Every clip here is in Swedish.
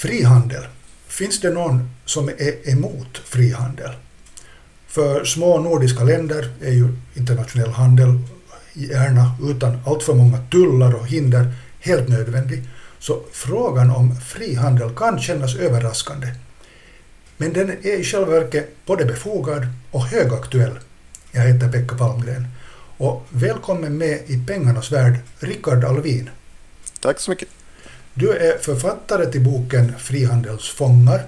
Frihandel. Finns det någon som är emot frihandel? För små nordiska länder är ju internationell handel gärna utan alltför många tullar och hinder helt nödvändig. Så frågan om frihandel kan kännas överraskande. Men den är i själva verket både befogad och högaktuell. Jag heter Pekka Palmgren. Och välkommen med i pengarnas värld, Rickard Alvin. Tack så mycket. Du är författare till boken Frihandelsfångar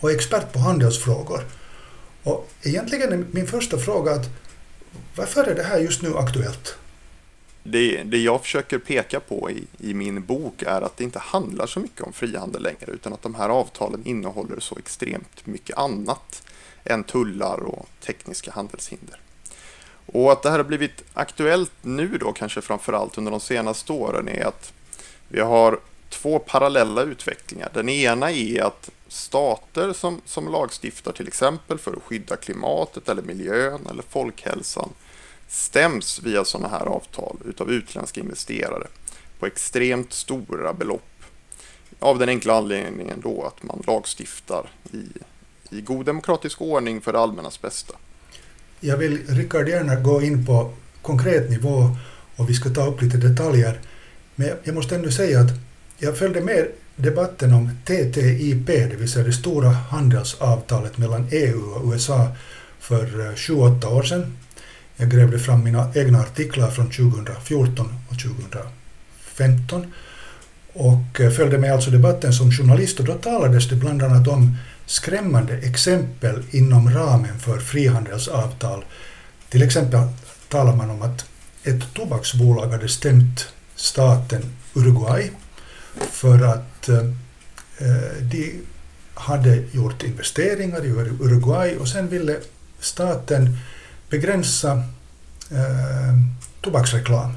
och expert på handelsfrågor. Och egentligen är min första fråga att varför är det här just nu aktuellt? Det, det jag försöker peka på i, i, min bok är att det inte handlar så mycket om frihandel längre utan att de här avtalen innehåller så extremt mycket annat än tullar och tekniska handelshinder. Och att det här har blivit aktuellt nu då kanske framförallt under de senaste åren är att vi har två parallella utvecklingar. Den ena är att stater som, som lagstiftar till exempel för att skydda klimatet eller miljön eller folkhälsan stäms via sådana här avtal utav utländska investerare på extremt stora belopp. Av den enkla anledningen då att man lagstiftar i, i god demokratisk ordning för det allmännas bästa. Jag vill, Rickard, gärna gå in på konkret nivå och vi ska ta upp lite detaljer. Men jag måste ändå säga att jag följde med debatten om TTIP, det vill säga det stora handelsavtalet mellan EU och USA för eh, 7-8 år sedan. Jag grävde fram mina egna artiklar från 2014 och 2015 och eh, följde med alltså debatten som journalist och då talades det bland annat om skrämmande exempel inom ramen för frihandelsavtal. Till exempel talar man om att ett tobaksbolag hade stämt staten Uruguay för att eh, de hade gjort investeringar i Uruguay och sen ville staten begränsa eh, tobaksreklam.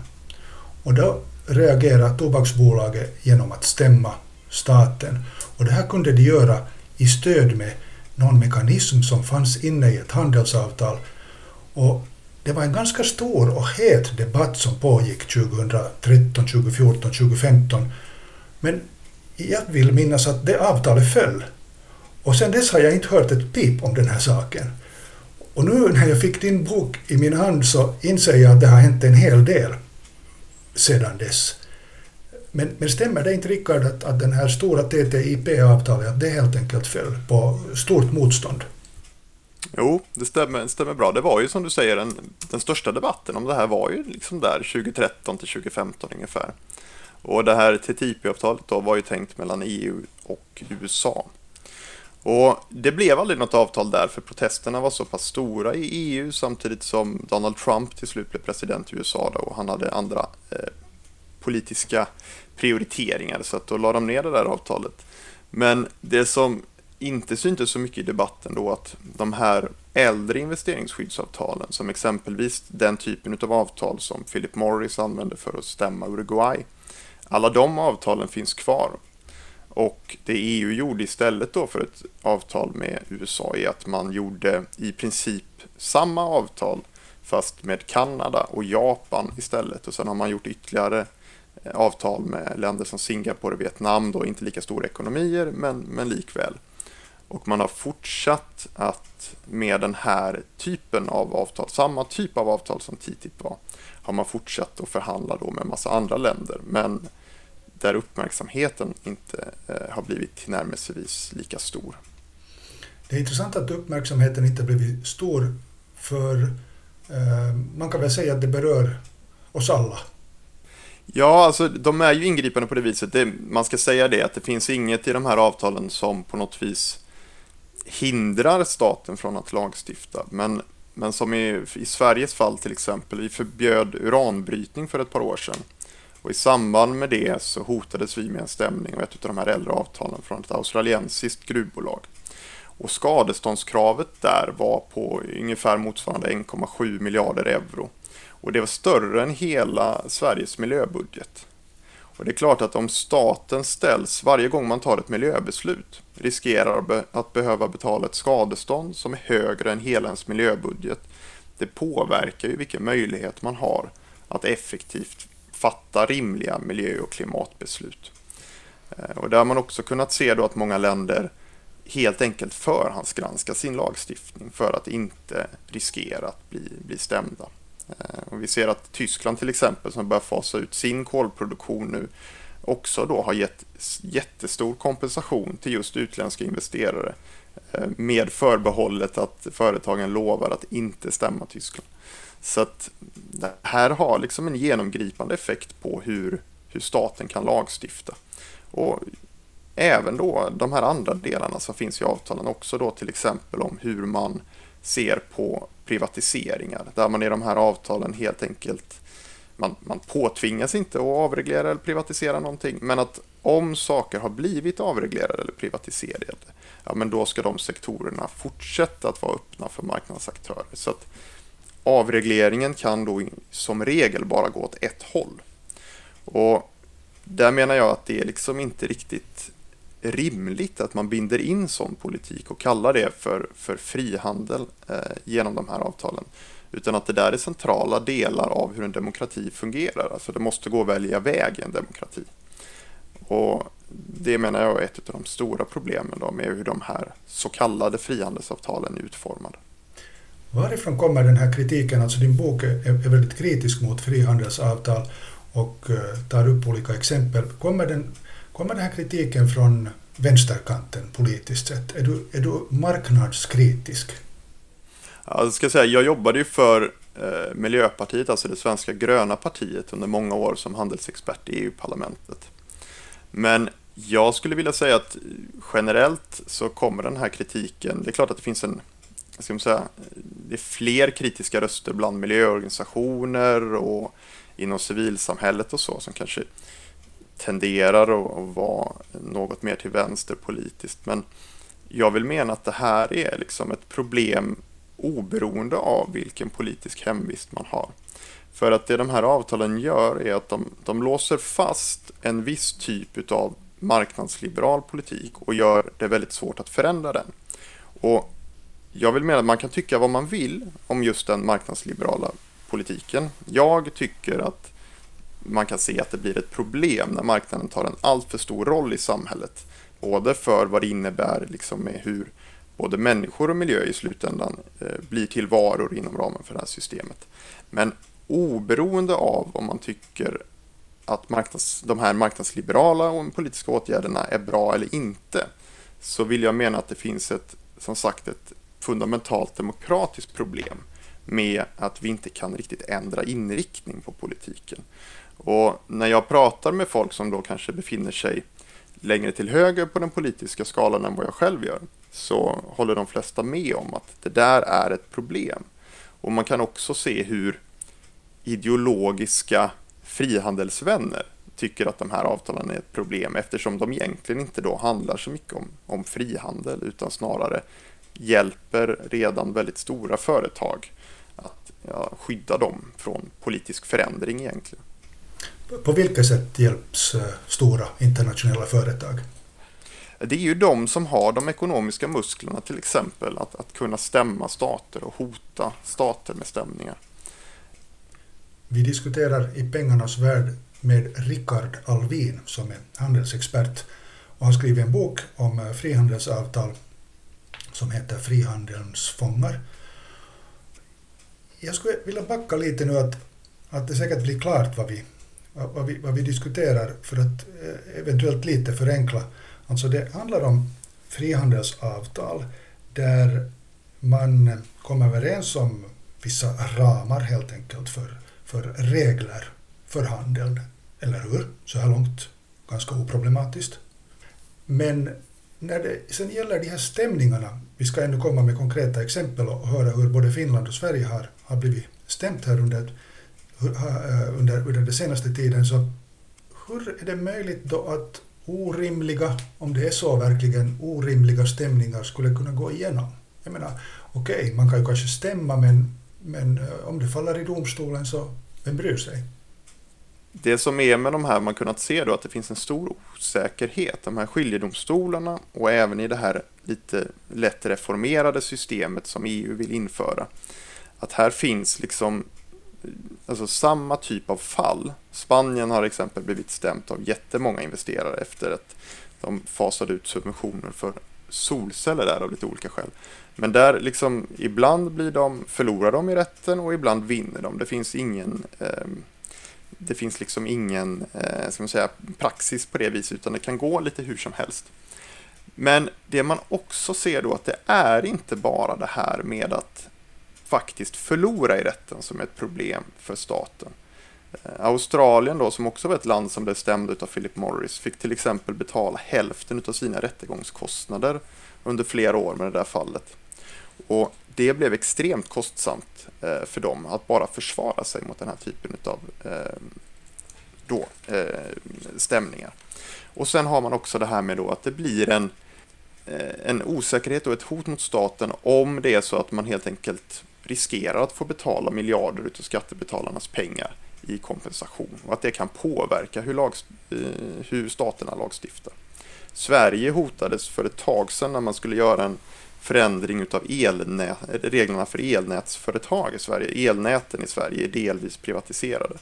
Och då reagerade tobaksbolaget genom att stämma staten. Och det här kunde de göra i stöd med någon mekanism som fanns inne i ett handelsavtal. Och det var en ganska stor och het debatt som pågick 2013, 2014, 2015. Men jag vill minnas att det avtalet föll. Och sen dess har jag inte hört ett pip om den här saken. Och nu när jag fick din bok i min hand så inser jag att det har hänt en hel del sedan dess. Men, men stämmer det inte Rickard att, att den här stora TTIP-avtalet att det helt enkelt föll på stort motstånd? Jo, det stämmer, stämmer bra. Det var ju som du säger, den, den största debatten om det här var ju liksom där 2013 till 2015 ungefär. Och det här TTIP-avtalet då var ju tänkt mellan EU och USA. Och det blev aldrig något avtal där för protesterna var så pass stora i EU samtidigt som Donald Trump till slut blev president i USA då, och han hade andra eh, politiska prioriteringar så att då la de ner det där avtalet. Men det som inte syntes så mycket i debatten då att de här äldre investeringsskyddsavtalen som exempelvis den typen av avtal som Philip Morris använde för att stämma Uruguay. Alla de avtalen finns kvar och det EU gjorde istället då för ett avtal med USA är att man gjorde i princip samma avtal fast med Kanada och Japan istället och sen har man gjort ytterligare eh, avtal med länder som Singapore och Vietnam då inte lika stora ekonomier men, men likväl. Och man har fortsatt att med den här typen av avtal, samma typ av avtal som TTIP var, har man fortsatt att förhandla då med massa andra länder. Men där uppmärksamheten inte eh, har blivit tillnärmelsevis lika stor. Det är intressant att uppmärksamheten inte blivit stor för eh, man kan väl säga att det berör oss alla. Ja, alltså de är ju ingripande på det viset. Det, man ska säga det att det finns inget i de här avtalen som på något vis hindrar staten från att lagstifta. Men, men som i, i Sveriges fall till exempel, vi förbjöd uranbrytning för ett par år sedan. Och i samband med det så hotades vi med en stämning av ett av de här äldre avtalen från ett australiensiskt gruvbolag. Och skadeståndskravet där var på ungefär motsvarande 1,7 miljarder euro. Och det var större än hela Sveriges miljöbudget. Och det är klart att om staten ställs varje gång man tar ett miljöbeslut riskerar att behöva betala ett skadestånd som är högre än hela ens miljöbudget. Det påverkar ju vilken möjlighet man har att effektivt fatta rimliga miljö och klimatbeslut. Eh, och där har man också kunnat se då att många länder helt enkelt förhandsgranska sin lagstiftning för att inte riskera att bli, bli stämda. Eh, och vi ser att Tyskland till exempel som börjar fasa ut sin kolproduktion nu också då har gett jättestor kompensation till just utländska investerare eh, med förbehållet att företagen lovar att inte stämma Tyskland. Så att det här har liksom en genomgripande effekt på hur, hur staten kan lagstifta. Och även då de här andra delarna som finns i avtalen också då till exempel om hur man ser på privatiseringar där man i de här avtalen helt enkelt man, man påtvingas inte att avreglera eller privatisera någonting men att om saker har blivit avreglerade eller privatiserade ja, men då ska de sektorerna fortsätta att vara öppna för marknadsaktörer. Så att avregleringen kan då som regel bara gå åt ett håll. Och där menar jag att det är liksom inte riktigt rimligt att man binder in sån politik och kallar det för, för frihandel eh, genom de här avtalen. Utan att det där är centrala delar av hur en demokrati fungerar. Alltså det måste gå att välja väg i en demokrati. Och det menar jag är ett av de stora problemen då med hur de här så kallade frihandelsavtalen är utformade. Varifrån kommer den här kritiken? Alltså din bok är, väldigt kritisk mot frihandelsavtal och eh, tar upp olika exempel. Kommer den, kommer den här kritiken från vänsterkanten politiskt sett? Är du, är du marknadskritisk? jag ska säga, jag jobbade ju för eh, Miljöpartiet, alltså det svenska gröna partiet, under många år som handelsexpert i EU-parlamentet. Men jag skulle vilja säga att generellt så kommer den här kritiken, det är klart att det finns en, ska man säga, det är fler kritiska röster bland miljöorganisationer och inom civilsamhället och så som kanske tenderar att vara något mer till vänster politiskt. Men jag vill mena att det här är liksom ett problem oberoende av vilken politisk hemvist man har. För att det de här avtalen gör är att de, de låser fast en viss typ av marknadsliberal politik och gör det väldigt svårt att förändra den. Och jag vill mena att man kan tycka vad man vill om just den marknadsliberala politiken. Jag tycker att man kan se att det blir ett problem när marknaden tar en alltför stor roll i samhället. Både för vad det innebär liksom med hur både människor och miljö i slutändan eh, blir till varor inom ramen för det här systemet. Men oberoende av om man tycker att marknads, de här marknadsliberala och politiska åtgärderna är bra eller inte så vill jag mena att det finns ett, som sagt, ett fundamentalt demokratiskt problem med att vi inte kan riktigt ändra inriktning på politiken. Och när jag pratar med folk som då kanske befinner sig längre till höger på den politiska skalan än vad jag själv gör så håller de flesta med om att det där är ett problem. Och man kan också se hur ideologiska frihandelsvänner tycker att de här avtalen är ett problem eftersom de egentligen inte då handlar så mycket om, om frihandel utan snarare hjälper redan väldigt stora företag att ja, skydda dem från politisk förändring egentligen. På vilket sätt hjälps eh, stora internationella företag? Det är ju de som har de ekonomiska musklerna till exempel att, att kunna stämma stater och hota stater med stämningar. Vi diskuterar i pengarnas värld med Rickard Alvin som är handelsexpert och har skrivit en bok om eh, frihandelsavtal som heter Frihandelns fångar. Jag skulle vilja backa lite nu att, att det säkert blir klart vad vi, vad, vi, vad vi diskuterar för att eh, eventuellt lite förenkla. Alltså det handlar om frihandelsavtal där man kommer överens om vissa ramar helt enkelt för, för regler för handeln. Eller hur? Så här långt ganska oproblematiskt. Men när det sen gäller de här stämningarna, vi ska ännu komma med konkreta exempel och höra hur både Finland och Sverige har, har blivit stämt här under, Eh, under, under den senaste tiden, så hur är det möjligt då att orimliga, om det är så verkligen, orimliga stämningar skulle kunna gå igenom? Jag menar, okej, okay, man kan ju kanske stämma, men, men eh, om det faller i domstolen så, vem bryr sig? det som är med de här, man kunnat se då att det finns en stor osäkerhet. De här skiljedomstolarna och även i det här lite lätt reformerade systemet som EU vill införa. Att här finns liksom alltså samma typ av fall. Spanien har exempel blivit stämt av jättemånga investerare efter att de fasade ut subventioner för solceller där av lite olika skäl. Men där liksom ibland blir de, förlorar de i rätten och ibland vinner de. Det finns ingen eh, det finns liksom ingen eh, ska man säga, praxis på det viset utan det kan gå lite hur som helst. Men det man också ser då att det är inte bara det här med att faktiskt förlora i rätten som är ett problem för staten. Eh, Australien då, som också var ett land som blev stämd av Philip Morris, fick till exempel betala hälften av sina rättegångskostnader under flera år med det där fallet. Och det blev extremt kostsamt eh, för dem att bara försvara sig mot den här typen av ehm, då, eh, stämningar. Och sen har man också det här med då att det blir en, en osäkerhet och ett hot mot staten om det är så att man helt enkelt riskerar att få betala miljarder av skattebetalarnas pengar i kompensation och att det kan påverka hur, lag, eh, hur staterna lagstiftar. Sverige hotades för ett tag sedan när man skulle göra en förändring av elnät, reglerna för elnätsföretag i Sverige. Elnäten i Sverige är delvis privatiserade.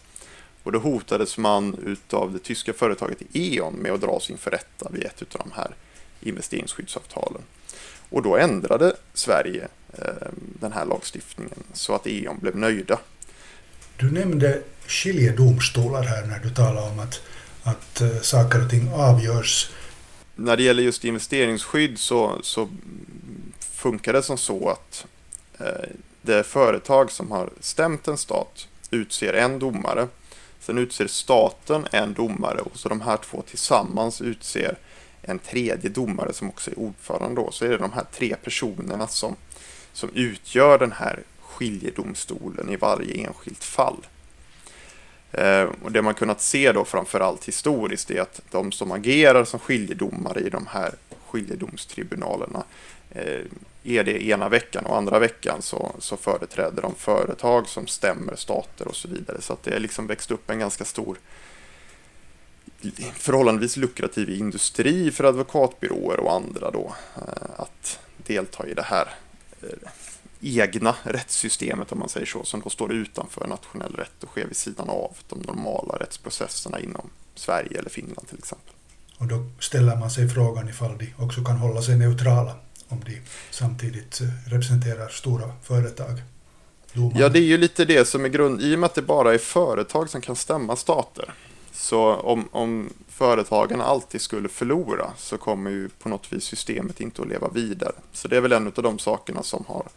Och då hotades man av det tyska företaget E.ON med att dras inför rätta vid ett av de här investeringsskyddsavtalen. Och då ändrade Sverige den här lagstiftningen så att E.ON blev nöjda. Du nämnde skiljedomstolar här när du talade om att, att uh, saker och ting avgörs. När det gäller just investeringsskydd så, så funkar det som så att uh, det företag som har stämt en stat utser en domare. Sen utser staten en domare och så de här två tillsammans utser en tredje domare som också är ordförande. Då. Så är det de här tre personerna som, som utgör den här skiljedomstolen i varje enskilt fall. Eh, och det man kunnat se då framförallt historiskt är att de som agerar som skiljedomare i de här skiljedomstribunalerna eh, är det ena veckan och andra veckan så, så företräder de företag som stämmer stater och så vidare. Så att det har liksom växt upp en ganska stor förhållandevis lukrativ industri för advokatbyråer och andra då eh, att delta i det här egna rättssystemet om man säger så, som då står utanför nationell rätt och sker vid sidan av de normala rättsprocesserna inom Sverige eller Finland till exempel. Och då ställer man sig frågan ifall de också kan hålla sig neutrala om de samtidigt eh, representerar stora företag. Domarna. Ja, det är ju lite det som är grund, i och med att det bara är företag som kan stämma stater. Så om, om företagen alltid skulle förlora så kommer ju på något vis systemet inte att leva vidare. Så det är väl en av de sakerna som har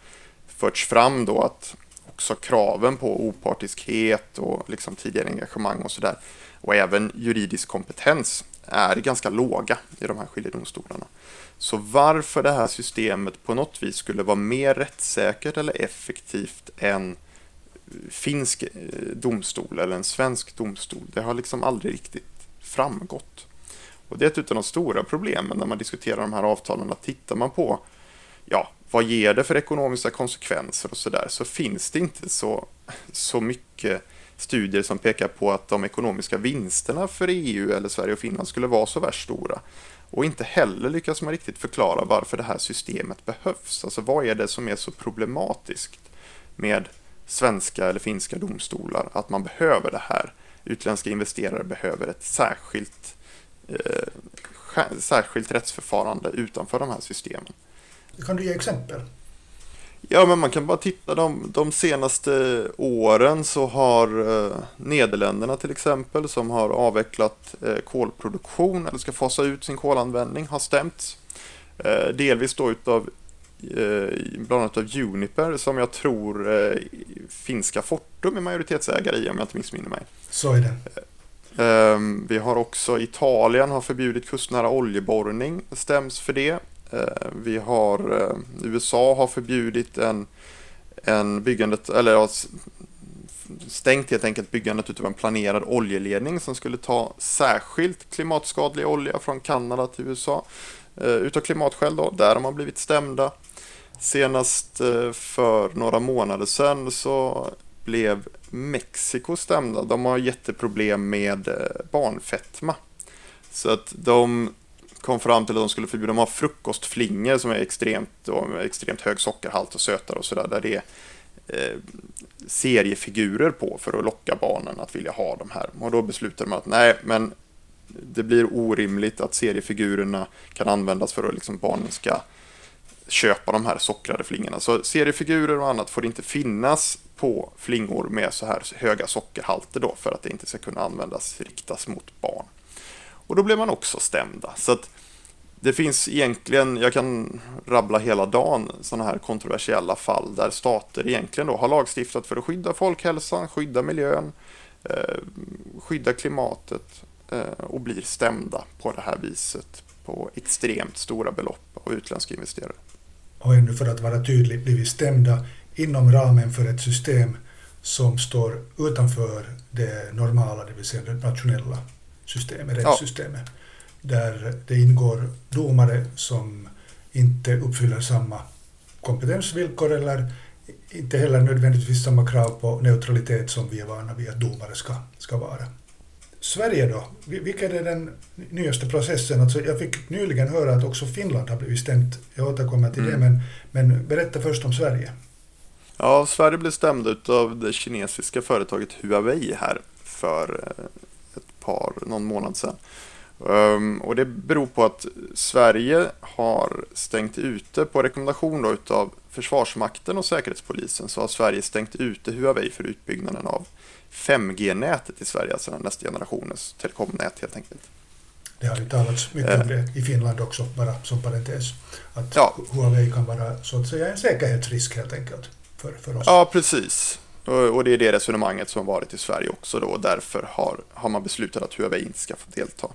förts fram då att också kraven på opartiskhet och liksom tidigare engagemang och sådär och även juridisk kompetens är ganska låga i de här skiljedomstolarna. Så varför det här systemet på något vis skulle vara mer rättssäkert eller effektivt än finsk eh, domstol eller en svensk domstol, det har liksom aldrig riktigt framgått. Och det är ett av de stora problemen när man diskuterar de här avtalen, att tittar man på ja, vad ger det för ekonomiska konsekvenser och sådär, så finns det inte så, så mycket studier som pekar på att de ekonomiska vinsterna för EU eller Sverige och Finland skulle vara så värst stora. Och inte heller lyckas man riktigt förklara varför det här systemet behövs. Alltså vad är det som är så problematiskt med svenska eller finska domstolar, att man behöver det här. Utländska investerare behöver ett särskilt, eh, särskilt rättsförfarande utanför de här systemen. Kan du ge exempel? Ja, men man kan bara titta de, de senaste åren så har eh, Nederländerna till exempel som har avvecklat eh, kolproduktion eller ska fasa ut sin kolanvändning har stämts. Eh, delvis då utav bland annat av Uniper som jag tror eh, finska Fortum är majoritetsägare i om jag inte missminner mig. Så är det. Ehm, vi har också Italien har förbjudit kustnära oljeborrning, stäms för det. Eh, vi har eh, USA har förbjudit en, en byggandet, eller ja, stängt helt enkelt byggandet utav en planerad oljeledning som skulle ta särskilt klimatskadlig olja från Kanada till USA. Eh, utav klimatskäl då, där har man blivit stämda. Senast eh, för några månader sedan så blev Mexiko stämda. De har jätteproblem med eh, barnfetma. Så att de kom fram till att de skulle förbjuda, de har frukostflingor som är extremt, extremt hög sockerhalt och sötare och sådär, där det är eh, seriefigurer på för att locka barnen att vilja ha de här. Och då beslutade man att nej, men det blir orimligt att seriefigurerna kan användas för att liksom barnen ska köpa de här sockrade flingorna. Så seriefigurer och annat får inte finnas på flingor med så här höga sockerhalter då för att det inte ska kunna användas riktas mot barn. Och då blir man också stämda. Så att det finns egentligen, jag kan rabbla hela dagen, sådana här kontroversiella fall där stater egentligen då har lagstiftat för att skydda folkhälsan, skydda miljön, eh, skydda klimatet eh, och blir stämda på det här viset på extremt stora belopp av utländska investerare. Och ännu för att vara tydlig, blir vi stämda inom ramen för ett system som står utanför det normala, det vill säga det nationella systemet, rättssystemet. Ja. Där det ingår domare som inte uppfyller samma kompetensvillkor eller inte heller nödvändigtvis samma krav på neutralitet som vi är vana vid att domare ska, ska vara. Sverige då? Vilken är den nyaste processen? Alltså jag fick nyligen höra att också Finland har blivit stämt. Jag återkommer till mm. det, men, men berätta först om Sverige. Ja, Sverige blev stämd av det kinesiska företaget Huawei här för eh, ett par, någon månad sedan. Um, och det beror på att Sverige har stängt ute, på rekommendation då utav Försvarsmakten och Säkerhetspolisen, så har Sverige stängt ute Huawei för utbyggnaden av 5G-nätet i Sverige, alltså nästa generationens telekomnät helt enkelt. Det har ju talats mycket om det i Finland också, bara som parentes. Att ja. Huawei kan vara så att säga en säkerhetsrisk helt enkelt för, för oss. Ja, precis. Och det är det resonemanget som har varit i Sverige också då. Och därför har, har man beslutat att Huawei inte ska få delta.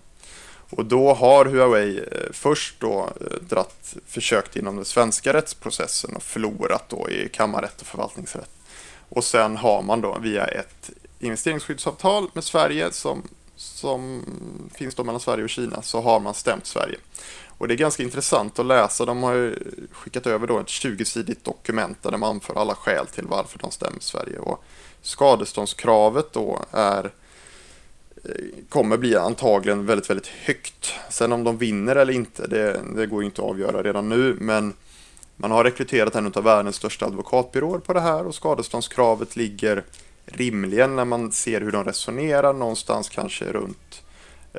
Och då har Huawei eh, först då eh, dratt, försökt inom den svenska rättsprocessen och förlorat då i kammarrätt och förvaltningsrätt. Och sen har man då via ett investeringsskyddsavtal med Sverige som, som finns då mellan Sverige och Kina så har man stämt Sverige. Och det är ganska intressant att läsa. De har ju skickat över då ett 20-sidigt dokument där de anför alla skäl till varför de stämmer Sverige. Och skadeståndskravet då är eh, kommer bli antagligen väldigt, väldigt högt. Sen om de vinner eller inte, det, det går ju inte att avgöra redan nu, men man har rekryterat en av världens största advokatbyråer på det här och skadeståndskravet ligger rimligen när man ser hur de resonerar någonstans kanske runt,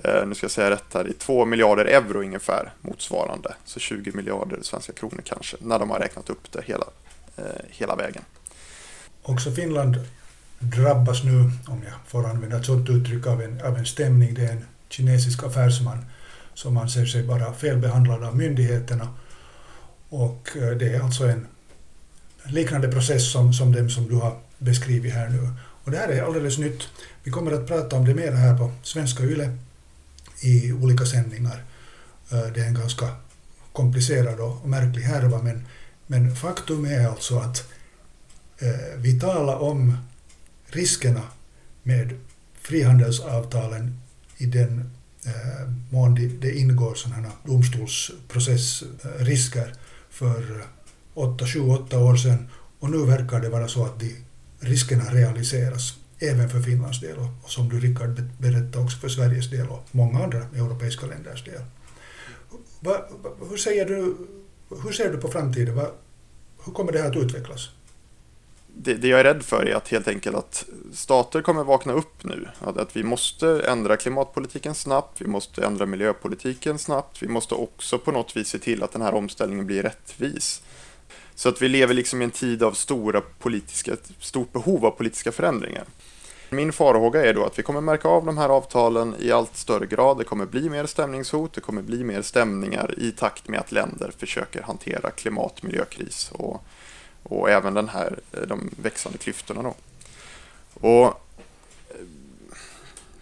eh, nu ska jag säga rätt här, i 2 miljarder euro ungefär motsvarande. Så 20 miljarder svenska kronor kanske, när de har räknat upp det hela, eh, hela vägen. Också Finland drabbas nu, om jag får använda ett sådant uttryck, av en, av en stämning. Det är en kinesisk affärsman som anser sig vara felbehandlad av myndigheterna. Och eh, det är alltså en liknande process som, som den som du har beskrivit här nu. Och det här är alldeles nytt. Vi kommer att prata om det mer här på Svenska Yle i olika sändningar. Eh, det är en ganska komplicerad och märklig härva men, men faktum är alltså att eh, vi talar om riskerna med frihandelsavtalen i den eh, mån det, det ingår sådana domstolsprocessrisker eh, för 8, 7, 8 år sedan och nu verkar det vara så att de riskerna realiseras även för Finlands del och som du Rickard berättade också för Sveriges del och många andra europeiska länders del. Va, va, hur, säger du, hur ser du på framtiden? Va, hur kommer det här att utvecklas? Det, det, jag är rädd för är att helt enkelt att stater kommer vakna upp nu. Att, att vi måste ändra klimatpolitiken snabbt, vi måste ändra miljöpolitiken snabbt, vi måste också på något vis se till att den här omställningen blir rättvis. Så att vi lever liksom i en tid av stora politiska, stort behov av politiska förändringar. Min farhåga är då att vi kommer märka av de här avtalen i allt större grad. Det kommer bli mer stämningshot, det kommer bli mer stämningar i takt med att länder försöker hantera klimat och miljökris och, och även den här, de växande klyftorna. Då. Och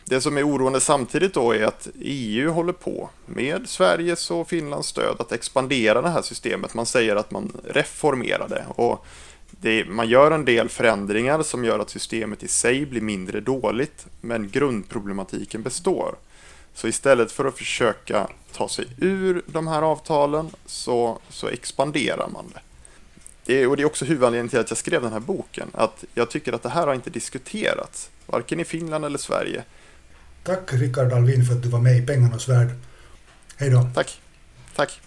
det som är oroande samtidigt då är att EU håller på med Sveriges och Finlands stöd att expandera det här systemet. Man säger att man reformerar det och det, man gör en del förändringar som gör att systemet i sig blir mindre dåligt, men grundproblematiken består. Så istället för att försöka ta sig ur de här avtalen så, så expanderar man det. det. Och det är också huvudanledningen till att jag skrev den här boken, att jag tycker att det här har inte diskuterats, varken i Finland eller Sverige. Tack Rickard Alvin för att du var med i Pengarnas värld. Hej då. Tack. Tack.